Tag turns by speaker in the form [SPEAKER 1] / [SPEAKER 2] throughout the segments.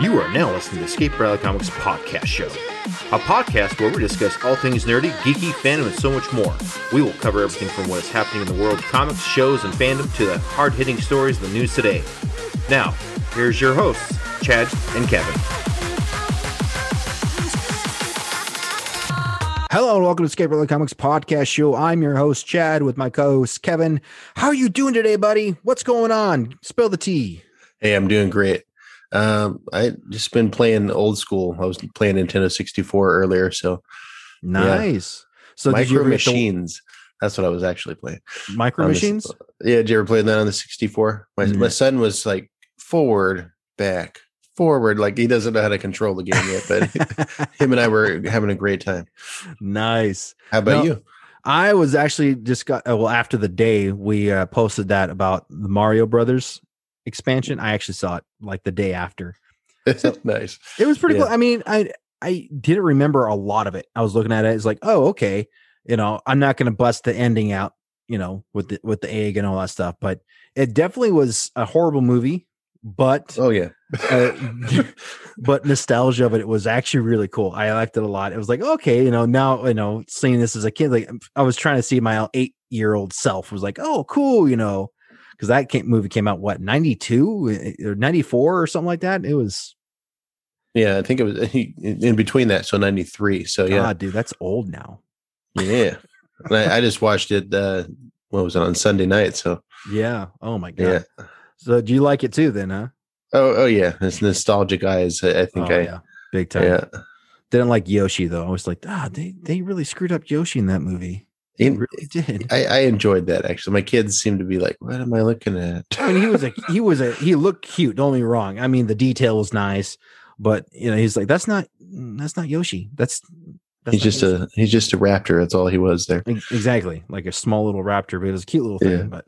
[SPEAKER 1] You are now listening to the Escape Reality Comics podcast show, a podcast where we discuss all things nerdy, geeky, fandom, and so much more. We will cover everything from what is happening in the world of comics, shows, and fandom to the hard hitting stories of the news today. Now, here's your hosts, Chad and Kevin.
[SPEAKER 2] Hello and welcome to Escape Reality Comics podcast show. I'm your host Chad with my co-host Kevin. How are you doing today, buddy? What's going on? Spill the tea.
[SPEAKER 3] Hey, I'm doing great. Um, I just been playing old school. I was playing Nintendo 64 earlier, so
[SPEAKER 2] Nice. So did you
[SPEAKER 3] Micro
[SPEAKER 2] ever the
[SPEAKER 3] Machines. That's what I was actually playing.
[SPEAKER 2] micro
[SPEAKER 3] on the s-
[SPEAKER 2] machines?
[SPEAKER 3] Yeah, did you ever play that on the 64? My
[SPEAKER 2] Mm.
[SPEAKER 3] my son was like forward, back, forward. Like he doesn't know how to control the game yet, but him and I were having a great time.
[SPEAKER 2] nice.
[SPEAKER 3] How about you?
[SPEAKER 2] I was actually just got well after the day we uh, posted that about the Mario Brothers expansion. I actually saw it like the day after.
[SPEAKER 3] nice.
[SPEAKER 2] It was pretty
[SPEAKER 3] Yeah.
[SPEAKER 2] cool. I mean, I I didn't remember a lot of it. I was looking at it. It's like, oh, okay. You know, I'm not going to bust the ending out. You know, with the with the egg and all that stuff. But it definitely was a horrible movie. But
[SPEAKER 3] Oh yeah.
[SPEAKER 2] uh, but nostalgia of it, it was actually really cool. I liked it a lot. It was like, okay, you know, now you know, seeing this as a kid, like I was trying to see my eight year old self was like, oh, cool, you know, because that came, movie came out what ninety two or ninety four or something like that. It was
[SPEAKER 3] yeah, I think it was in between that, so 93. So yeah.
[SPEAKER 2] God, dude, that's old now.
[SPEAKER 3] Yeah. I, I just watched it uh what was it on Sunday night, so
[SPEAKER 2] Yeah. Oh my god.
[SPEAKER 3] yeah.
[SPEAKER 2] So do you like it too then, huh?
[SPEAKER 3] Oh, oh yeah, it's nostalgic eyes. I, I think
[SPEAKER 2] oh,
[SPEAKER 3] I,
[SPEAKER 2] yeah. Big time.
[SPEAKER 3] yeah.
[SPEAKER 2] Didn't like Yoshi though. I was like, ah, they they really screwed up Yoshi in that movie.
[SPEAKER 3] In-
[SPEAKER 2] really did.
[SPEAKER 3] I, I enjoyed that actually. My kids seem to be like, "What am I looking at?"
[SPEAKER 2] I mean, he was a he was a he looked cute. Don't get me wrong. I mean, the detail was nice, but you know, he's like, that's not that's not Yoshi. That's, that's
[SPEAKER 3] he's just
[SPEAKER 2] Yoshi."
[SPEAKER 3] a he's just a raptor. That's all he was there.
[SPEAKER 2] Exactly like a small little raptor, but it was a cute little thing.
[SPEAKER 3] Yeah.
[SPEAKER 2] But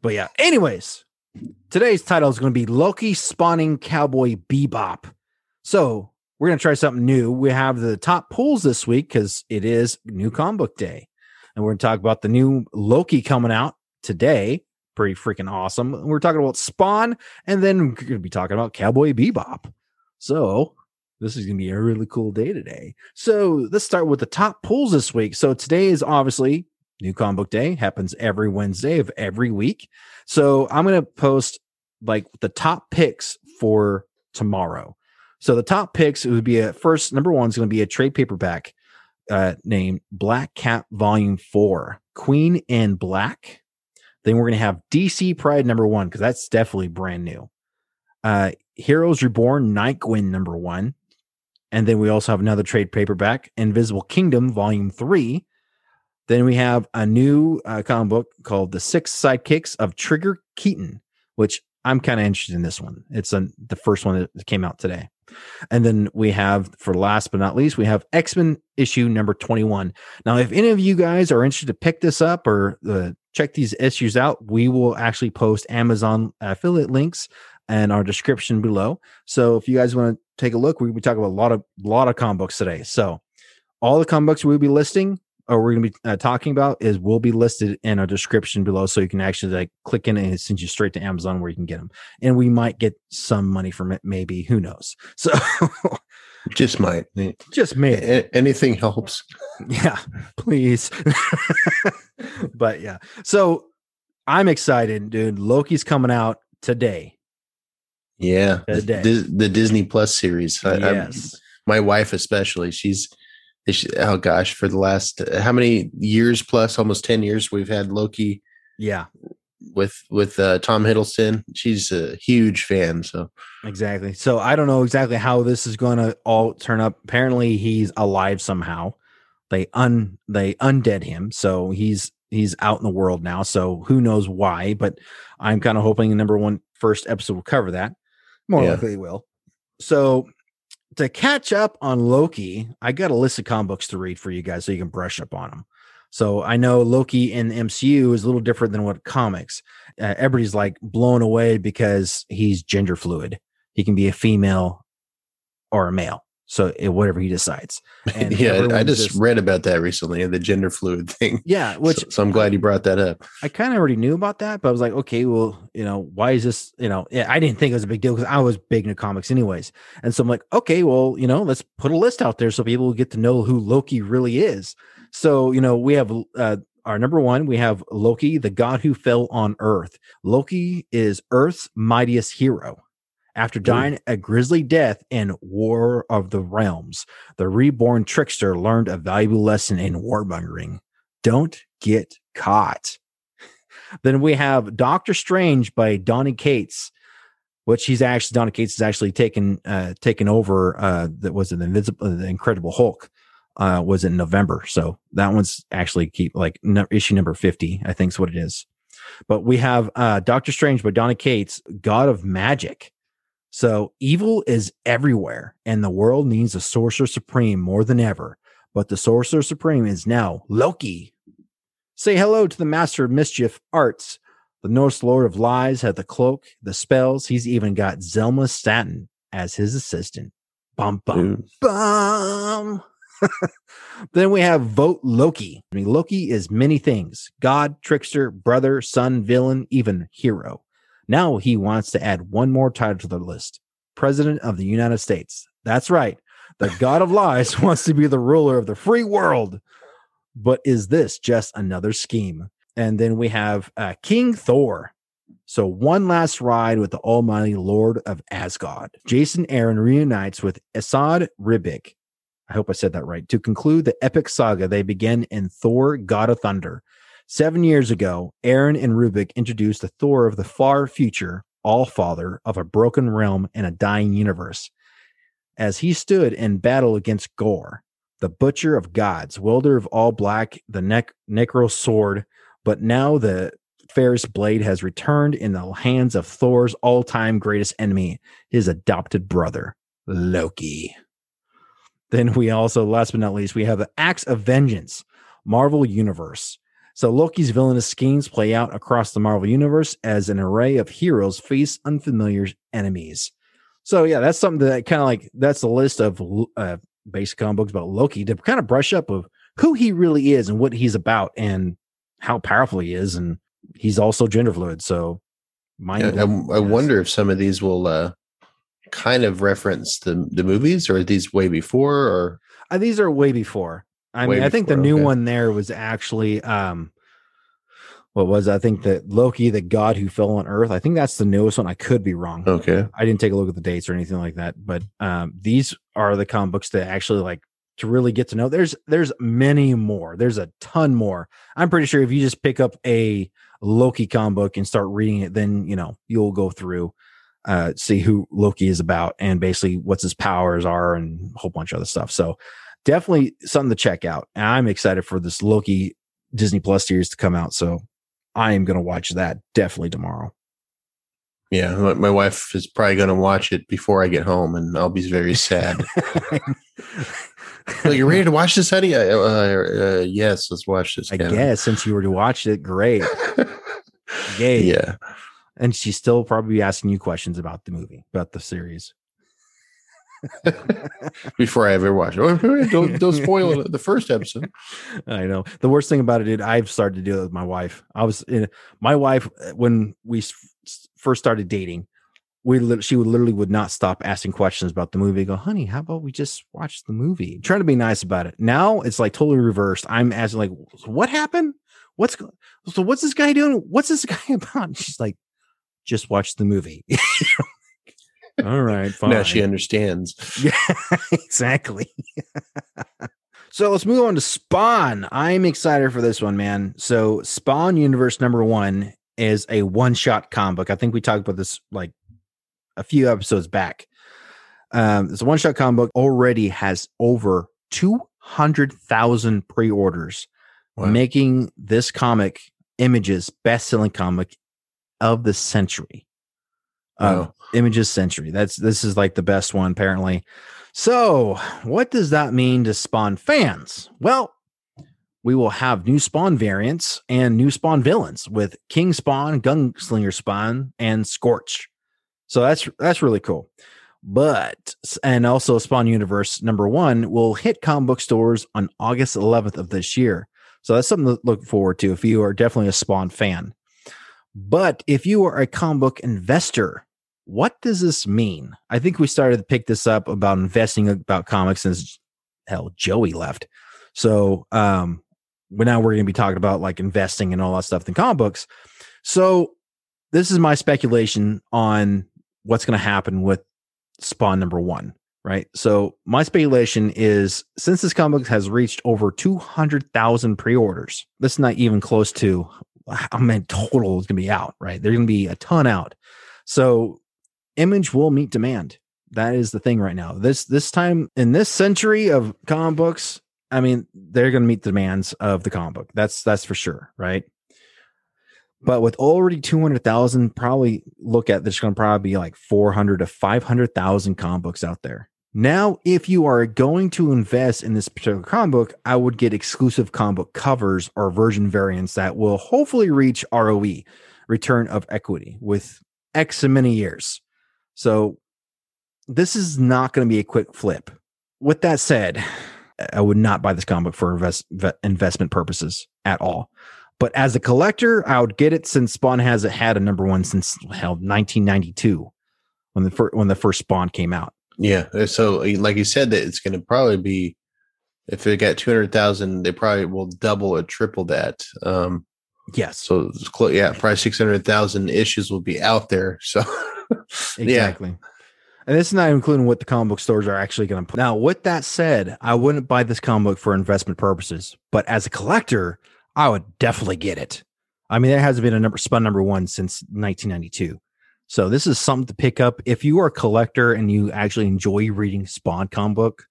[SPEAKER 2] but yeah. Anyways, today's title is going to be Loki spawning Cowboy Bebop. So we're going to try something new. We have the top pulls this week because it is new comic book day, and we're going to talk about the new Loki coming out today. Pretty freaking awesome. We're talking about Spawn, and then we're going to be talking about Cowboy Bebop. So this is going to be a really cool day today. So let's start with the top pulls this week. So today is obviously new comic book day, happens every Wednesday of every week. So I'm going to post like the top picks for tomorrow. So the top picks it would be a first number one is going to be a trade paperback uh, named Black Cat Volume Four, Queen in Black. Then we're going to have DC Pride number one because that's definitely brand new. Uh, Heroes Reborn Nightwing number one, and then we also have another trade paperback, Invisible Kingdom Volume Three. Then we have a new uh, comic book called The Six Sidekicks of Trigger Keaton, which I'm kind of interested in this one. It's the first one that came out today. And then we have, for last but not least, we have X Men issue number 21. Now, if any of you guys are interested to pick this up or uh, check these issues out, we will actually post Amazon affiliate links and our description below. So if you guys want to take a look, we we talk about a lot of lot of comic books today. So all the comic books we'll be listing or we're going to be uh, talking about is will be listed in our description below so you can actually like click in and it sends you straight to amazon where you can get them and we might get some money from it maybe who knows? So
[SPEAKER 3] Just might.
[SPEAKER 2] just me
[SPEAKER 3] A- anything helps.
[SPEAKER 2] yeah please. But yeah. So i'm excited dude. Loki's coming out today.
[SPEAKER 3] Yeah, the,
[SPEAKER 2] Today.
[SPEAKER 3] Dis- the Disney Plus series. I,
[SPEAKER 2] yes.
[SPEAKER 3] my wife especially. She's she- oh gosh, for the last how many years plus, almost ten years, we've had Loki
[SPEAKER 2] yeah
[SPEAKER 3] with with uh, Tom Hiddleston. She's a huge fan. So
[SPEAKER 2] Exactly. So I don't know exactly how this is going to all turn up. Apparently, he's alive somehow. They un they undead him, so he's he's out in the world now. So who knows why? But I'm kind of hoping the number one first episode will cover that. More
[SPEAKER 3] Yeah.
[SPEAKER 2] likely, it will. So to catch up on Loki, I got a list of comic books to read for you guys so you can brush up on them. So I know Loki in MCU is a little different than what comics. Uh, everybody's like blown away because he's gender fluid. He can be a female or a male. So it, whatever he decides.
[SPEAKER 3] Yeah, I
[SPEAKER 2] everyone
[SPEAKER 3] just, read about that recently, the gender fluid thing.
[SPEAKER 2] yeah, which
[SPEAKER 3] so, so I'm glad you brought that up.
[SPEAKER 2] I kind of already knew about that, but I was like, okay, well, you know, why is this? You know, yeah, I didn't think it was a big deal because I was big into comics anyways. And so I'm like, okay, well, you know, let's put a list out there so people will get to know who Loki really is. So, you know, we have uh, our number one, we have Loki, the god who fell on Earth. Loki is Earth's mightiest hero. After dying a grisly death in War of the Realms, the reborn trickster learned a valuable lesson in warmongering. Don't get caught. then we have Doctor Strange by Donny Cates, which he's actually Donny Cates has actually taken uh taken over uh that was an invisible the Incredible Hulk uh was in November. So that one's actually keep like no, issue number 50, I think is what it is. But we have uh Doctor Strange by Donny Cates, God of Magic. So evil is everywhere, and the world needs a sorcerer supreme more than ever. But the sorcerer supreme is now Loki. Say hello to the master of mischief arts. The Norse lord of lies had the cloak, the spells. He's even got Zelma Stanton as his assistant. Bum bum bum. then we have vote Loki. I mean, Loki is many things: God, trickster, brother, son, villain, even hero. Now he wants to add one more title to the list President of the United States. That's right. The God of Lies wants to be the ruler of the free world. But is this just another scheme? And then we have uh, King Thor. So, one last ride with the almighty Lord of Asgard. Jason Aaron reunites with Esad Ribic. I hope I said that right. To conclude the epic saga they begin in Thor, God of Thunder. Seven years ago, Aaron and Ribic introduced the Thor of the far future, all father of a broken realm and a dying universe. As he stood in battle against Gorr, the butcher of gods, wielder of all black, the neck necro sword, but now the Ferris blade has returned in the hands of Thor's all-time greatest enemy, his adopted brother, Loki. Then we also, last but not least, we have the Acts of Vengeance, Marvel Universe. So Loki's villainous schemes play out across the Marvel Universe as an array of heroes face unfamiliar enemies. So yeah, that's something that kind of like that's the list of uh, basic comic books about Loki to kind of brush up of who he really is and what he's about and how powerful he is, and he's also gender fluid. So,
[SPEAKER 3] I, I, I wonder if some of these will uh, kind of reference the the movies, or are these way before, or
[SPEAKER 2] uh, these are way before. I mean, I think the new okay. one there was actually um what was I think that Loki, the god who fell on Earth. I think that's the newest one. I could be wrong.
[SPEAKER 3] Okay.
[SPEAKER 2] I didn't take a look at the dates or anything like that, but um these are the comic books that actually like to really get to know. There's there's many more. There's a ton more. I'm pretty sure if you just pick up a Loki comic book and start reading it, then you know you'll go through uh see who Loki is about and basically what's his powers are and a whole bunch of other stuff. So definitely something to check out. And I'm excited for this Loki Disney Plus series to come out. So I am going to watch that definitely tomorrow.
[SPEAKER 3] Yeah, my wife is probably going to watch it before I get home, and I'll be very sad. well, you ready to watch this, honey? Uh, uh, yes, let's watch this.
[SPEAKER 2] I guess since you were to watch it, great.
[SPEAKER 3] Yay. Yeah.
[SPEAKER 2] And she's still probably asking you questions about the movie, about the series.
[SPEAKER 3] before I ever watch it. don't, don't spoil the first episode.
[SPEAKER 2] I know. The worst thing about it, is I've started to do it with my wife. I was in, my wife uh, when we first started dating. We she would literally would not stop asking questions about the movie. I go, honey, how about we just watch the movie? trying to be nice about it. Now it's like totally reversed. I'm asking like, what happened? What's so? What's this guy doing? What's this guy about? she's like, just watch the movie. All right, fine.
[SPEAKER 3] Now she understands.
[SPEAKER 2] Yeah, exactly. so let's move on to Spawn. I'm excited for this one, man. So Spawn Universe number one is a one-shot comic book. I think we talked about this like a few episodes back. Um, it's a one-shot comic book already has over 200,000 pre-orders, wow. making this comic images best-selling comic of the century. Wow. Images Century. That's this is like the best one apparently. So, what does that mean to Spawn fans? Well, we will have new Spawn variants and new Spawn villains with King Spawn, Gunslinger Spawn, and Scorch. So that's that's really cool. But and also Spawn Universe number one will hit comic book stores on August 11th of this year. So that's something to look forward to if you are definitely a Spawn fan. But if you are a comic book investor, what does this mean? I think we started to pick this up about investing about comics since hell Joey left. So um but now we're going to be talking about like investing and all that stuff in comic books. So this is my speculation on what's going to happen with Spawn number one, right? So my speculation is since this comic book has reached over 200,000 pre-orders, this is not even close to I mean total is going to be out, right? There's going to be a ton out. So image will meet demand. That is the thing right now. This this time in this century of comic books, I mean, they're going to meet the demands of the comic book. That's that's for sure, right? But with already 200,000, probably look at there's going to probably be like 400 to 500,000 comic books out there. Now, if you are going to invest in this particular comic book, I would get exclusive comic book covers or version variants that will hopefully reach ROE, return of equity, with X many years. So this is not going to be a quick flip. With that said, I would not buy this comic book for invest, investment purposes at all. But as a collector, I would get it since Spawn hasn't had a number one since hell 1992 when the first when the first Spawn came out.
[SPEAKER 3] Yeah. uh, So, like you said, that it's going to probably be if it got two hundred thousand, they probably will double or triple that. Um,
[SPEAKER 2] Yes,
[SPEAKER 3] so it's close. Yeah, probably six hundred thousand issues will be out there. So, yeah,
[SPEAKER 2] exactly. And this is not including what the comic book stores are actually going to put. Now, with that said, I wouldn't buy this comic book for investment purposes, but as a collector, I would definitely get it. I mean, there hasn't been a number spun number one since 1992. So this is something to pick up. If you are a collector and you actually enjoy reading Spawn comic book,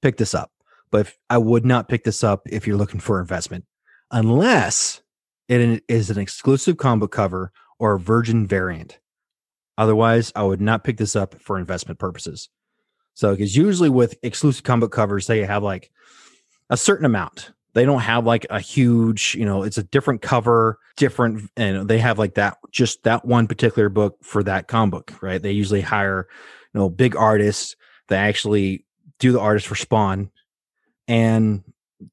[SPEAKER 2] pick this up. But if, I would not pick this up if you're looking for investment, unless it is an exclusive comic book cover or a virgin variant. Otherwise, I would not pick this up for investment purposes. So, because usually with exclusive comic book covers, they have like a certain amount. They don't have like a huge, you know, it's a different cover, different, and they have like that, just that one particular book for that comic book, right? They usually hire, you know, big artists that actually do the artist for Spawn and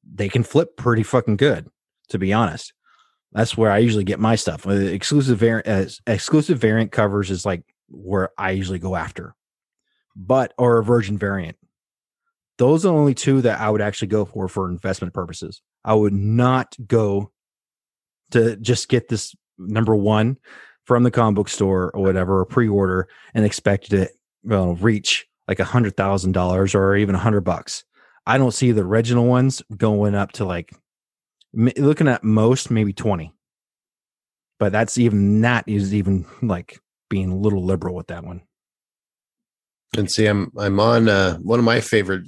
[SPEAKER 2] they can flip pretty fucking good, to be honest. That's where I usually get my stuff. Exclusive variant, uh, exclusive variant covers is like where I usually go after, but or a virgin variant. Those are the only two that I would actually go for for investment purposes. I would not go to just get this number one from the comic book store or whatever, or pre-order, and expect it to reach like a hundred thousand dollars or even a hundred bucks. I don't see the original ones going up to like looking at most maybe 20 but that's even that is even like being a little liberal with that one
[SPEAKER 3] and see, I'm I'm on uh, one of my favorite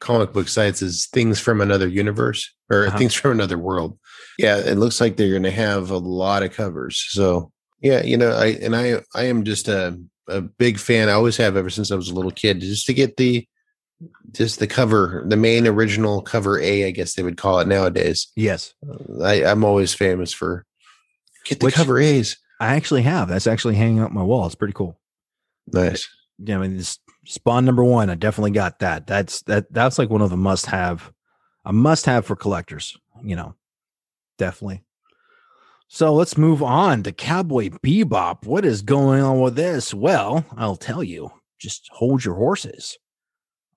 [SPEAKER 3] comic book sites is Things from Another Universe or
[SPEAKER 2] Uh-huh.
[SPEAKER 3] Things from Another World. Yeah, it looks like they're going to have a lot of covers. So yeah, you know, I and I I am just a a big fan. I always have ever since I was a little kid, just to get the just the cover, the main original cover A, I guess they would call it nowadays.
[SPEAKER 2] yes.
[SPEAKER 3] I, I'm always famous for get the
[SPEAKER 2] Which-
[SPEAKER 3] cover A's.
[SPEAKER 2] i actually have. That's actually hanging up my wall. It's pretty cool.
[SPEAKER 3] Nice.
[SPEAKER 2] yeah i mean this spawn number one. I definitely got that. That's that that's like one of the must have a must have for collectors you know definitely. So let's move on to cowboy bebop. What is going on with this? Well i'll tell you. Just hold your horses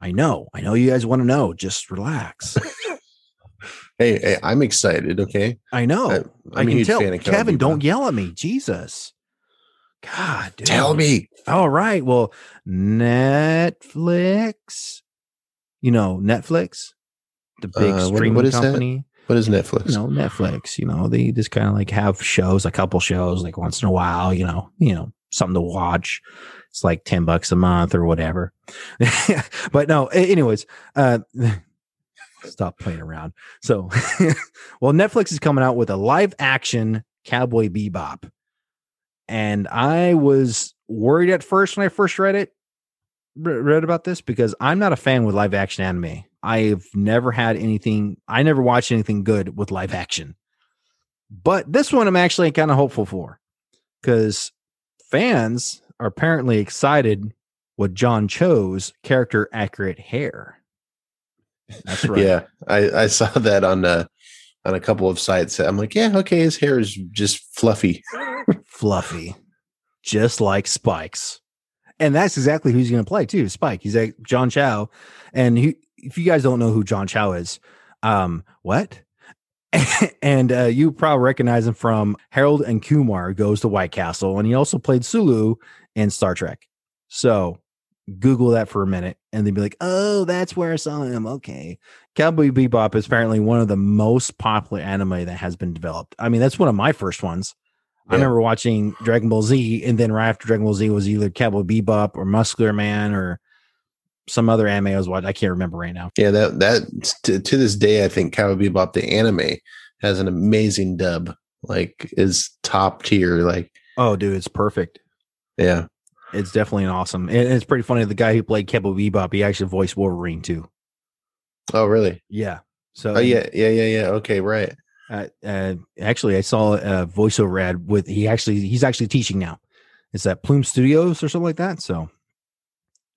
[SPEAKER 2] i know i know you guys want to know just relax
[SPEAKER 3] Hey, hey, I'm excited. Okay,
[SPEAKER 2] i know
[SPEAKER 3] I-
[SPEAKER 2] I,
[SPEAKER 3] I'm a
[SPEAKER 2] can tell.
[SPEAKER 3] of
[SPEAKER 2] Kevin, don't yell at me. Jesus. God, dude.
[SPEAKER 3] Tell me.
[SPEAKER 2] All right. Well, Netflix. You know, Netflix, the big
[SPEAKER 3] Uh, what-
[SPEAKER 2] streaming
[SPEAKER 3] what is that?
[SPEAKER 2] company.
[SPEAKER 3] What is Netflix?
[SPEAKER 2] You know, Netflix. You know, they just kind of like have shows, a couple shows, like once in a while. You know, you know, something to watch. It's like ten bucks a month or whatever. but no, anyways, uh, stop playing around. So, well, Netflix is coming out with a live action Cowboy Bebop, and I was worried at first when I first read it, read about this because I'm not a fan with live action anime. I've never had anything. I never watched anything good with live action, but this one I'm actually kind of hopeful for because fans are apparently excited with John Cho's character accurate hair. That's right.
[SPEAKER 3] Yeah, I, I saw that on uh, on a couple of sites. I'm like, yeah, okay, his hair is just fluffy.
[SPEAKER 2] Fluffy, just like Spike's. And that's exactly who he's going to play too. Spike. He's like John Cho. And he, if you guys don't know who John Cho is, um, what? and uh, you probably recognize him from Harold and Kumar Goes to White Castle, and he also played Sulu in Star Trek. So Google that for a minute, and then be like, "Oh, that's where I saw him." Okay, Cowboy Bebop is apparently one of the most popular anime that has been developed. I mean, that's one of my first ones. I remember watching Dragon Ball Z, and then right after Dragon Ball Z was either Cowboy Bebop or Muscular Man or some other anime I was watching. I can't remember right now.
[SPEAKER 3] Yeah, that that to, to this day, I think Cowboy Bebop the anime has an amazing dub. Like is top tier. Like
[SPEAKER 2] Oh, dude, it's perfect.
[SPEAKER 3] yeah,
[SPEAKER 2] It's definitely an awesome. And it's pretty funny. The guy who played Cowboy Bebop, he actually voiced Wolverine too.
[SPEAKER 3] oh really?
[SPEAKER 2] Yeah. So
[SPEAKER 3] Oh yeah, yeah, yeah, yeah. Okay, right.
[SPEAKER 2] uh, uh, actually, I saw a voiceover ad with he actually he's actually teaching now. It's at Plume Studios or something like that. So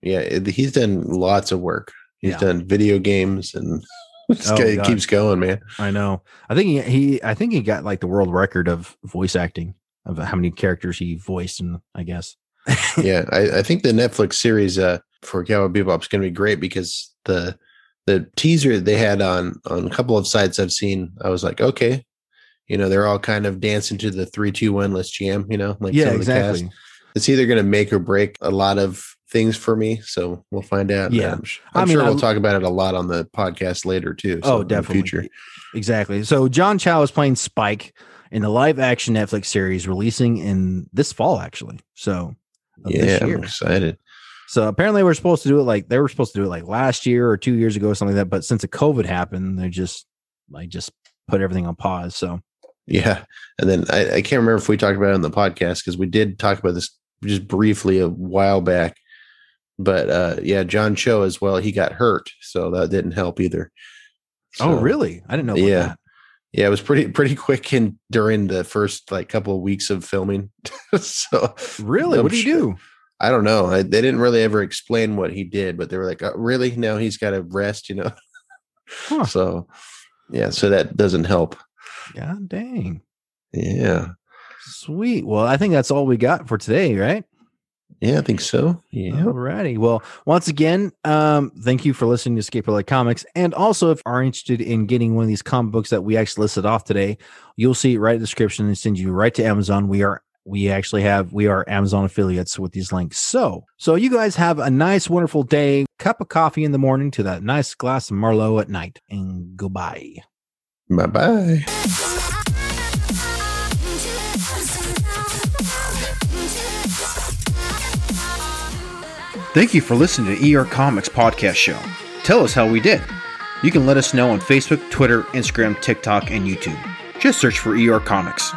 [SPEAKER 3] Yeah, he's done lots of work. He's
[SPEAKER 2] Yeah.
[SPEAKER 3] done video games and this
[SPEAKER 2] Oh,
[SPEAKER 3] guy
[SPEAKER 2] God.
[SPEAKER 3] keeps going, man.
[SPEAKER 2] I know. I think he, he I think he got like the world record of voice acting of how many characters he voiced, and I guess.
[SPEAKER 3] yeah, I, I think the Netflix series uh, for Cowboy Bebop is going to be great because the the teaser they had on on a couple of sites I've seen, I was like, okay, you know, they're all kind of dancing to the three, two, one, let's jam. You know, like
[SPEAKER 2] yeah, exactly.
[SPEAKER 3] It's either going to make or break a lot of things for me, so we'll find out.
[SPEAKER 2] Yeah.
[SPEAKER 3] I'm, sh-
[SPEAKER 2] I
[SPEAKER 3] I'm
[SPEAKER 2] mean,
[SPEAKER 3] sure we'll talk about it a lot on the podcast later too. so
[SPEAKER 2] Oh,
[SPEAKER 3] in
[SPEAKER 2] definitely.
[SPEAKER 3] future.
[SPEAKER 2] Exactly. So John Cho is playing Spike in the live action Netflix series releasing in this fall, actually. So
[SPEAKER 3] Yeah,
[SPEAKER 2] this
[SPEAKER 3] I'm excited.
[SPEAKER 2] So apparently we're supposed to do it like they were supposed to do it like last year or two years ago, or something like that. But since the COVID happened, they just like just put everything on pause. So
[SPEAKER 3] Yeah. And then I, I can't remember if we talked about it on the podcast because we did talk about this just briefly a while back. But uh yeah, John Cho as well, he got hurt. So that didn't help either.
[SPEAKER 2] Oh really? I didn't know about
[SPEAKER 3] yeah.
[SPEAKER 2] that.
[SPEAKER 3] Yeah, it was pretty pretty quick in during the first like couple of weeks of filming. so
[SPEAKER 2] Really?
[SPEAKER 3] I'm
[SPEAKER 2] what do you do?
[SPEAKER 3] I don't know. I, they didn't really ever explain what he did, but they were like, oh, "Really? Now he's got to rest," you know.
[SPEAKER 2] Huh.
[SPEAKER 3] So, yeah. So that doesn't help.
[SPEAKER 2] God dang.
[SPEAKER 3] Yeah.
[SPEAKER 2] Sweet. Well, I think that's all we got for today, right?
[SPEAKER 3] Yeah, I think so. Yeah.
[SPEAKER 2] Alrighty. Well, once again, um, thank you for listening to Escape Light Comics. And also, if you are interested in getting one of these comic books that we actually listed off today, you'll see it right in the description and send you right to Amazon. We are we actually have we are Amazon affiliates with these links. So so you guys have a nice, wonderful day, cup of coffee in the morning to that nice glass of Merlot at night. And goodbye.
[SPEAKER 3] Bye bye.
[SPEAKER 1] Thank you for listening to ER Comics Podcast Show. Tell us how we did. You can let us know on Facebook, Twitter, Instagram, TikTok, and YouTube. Just search for ER Comics.